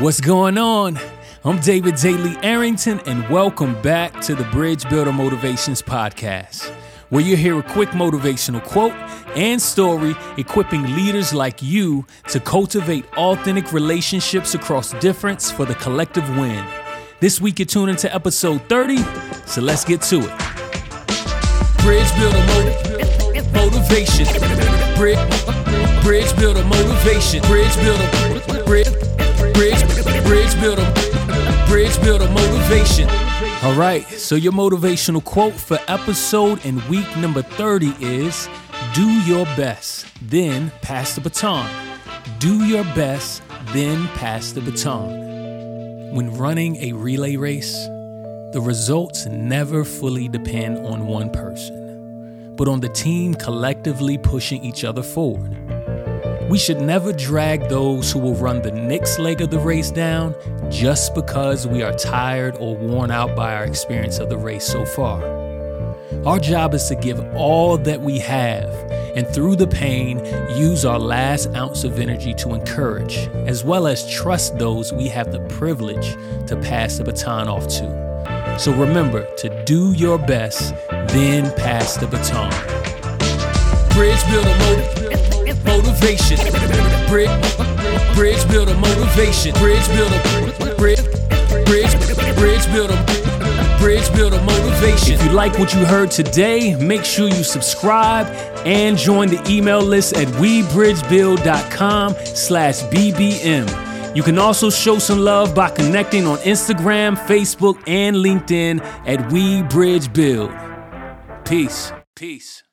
What's going on? I'm David Daly Arrington, and welcome back to the Bridge Builder Motivations Podcast, where you hear a quick motivational quote and story equipping leaders like you to cultivate authentic relationships across difference for the collective win. This week, you're tuning into episode 30, so let's get to it. Bridge Builder motiv- Motivation. Bridge, bridge Builder Motivation. Bridge Builder. Bridge, bridge, Motivation. All right, so your motivational quote for episode and week number 30 is Do your best, then pass the baton. Do your best, then pass the baton. When running a relay race, the results never fully depend on one person, but on the team collectively pushing each other forward. We should never drag those who will run the next leg of the race down just because we are tired or worn out by our experience of the race so far. Our job is to give all that we have and through the pain, use our last ounce of energy to encourage, as well as trust those we have the privilege to pass the baton off to. So remember to do your best, then pass the baton. Bridge builder motivation. Bridge, bridge builder motivation. Bridge builder. Bridge, bridge, bridge builder. Bridge Builder Motivation. If you like what you heard today, make sure you subscribe and join the email list at webridgebuild.com slash BBM. You can also show some love by connecting on Instagram, Facebook, and LinkedIn at WeBridgeBuild. Peace. Peace.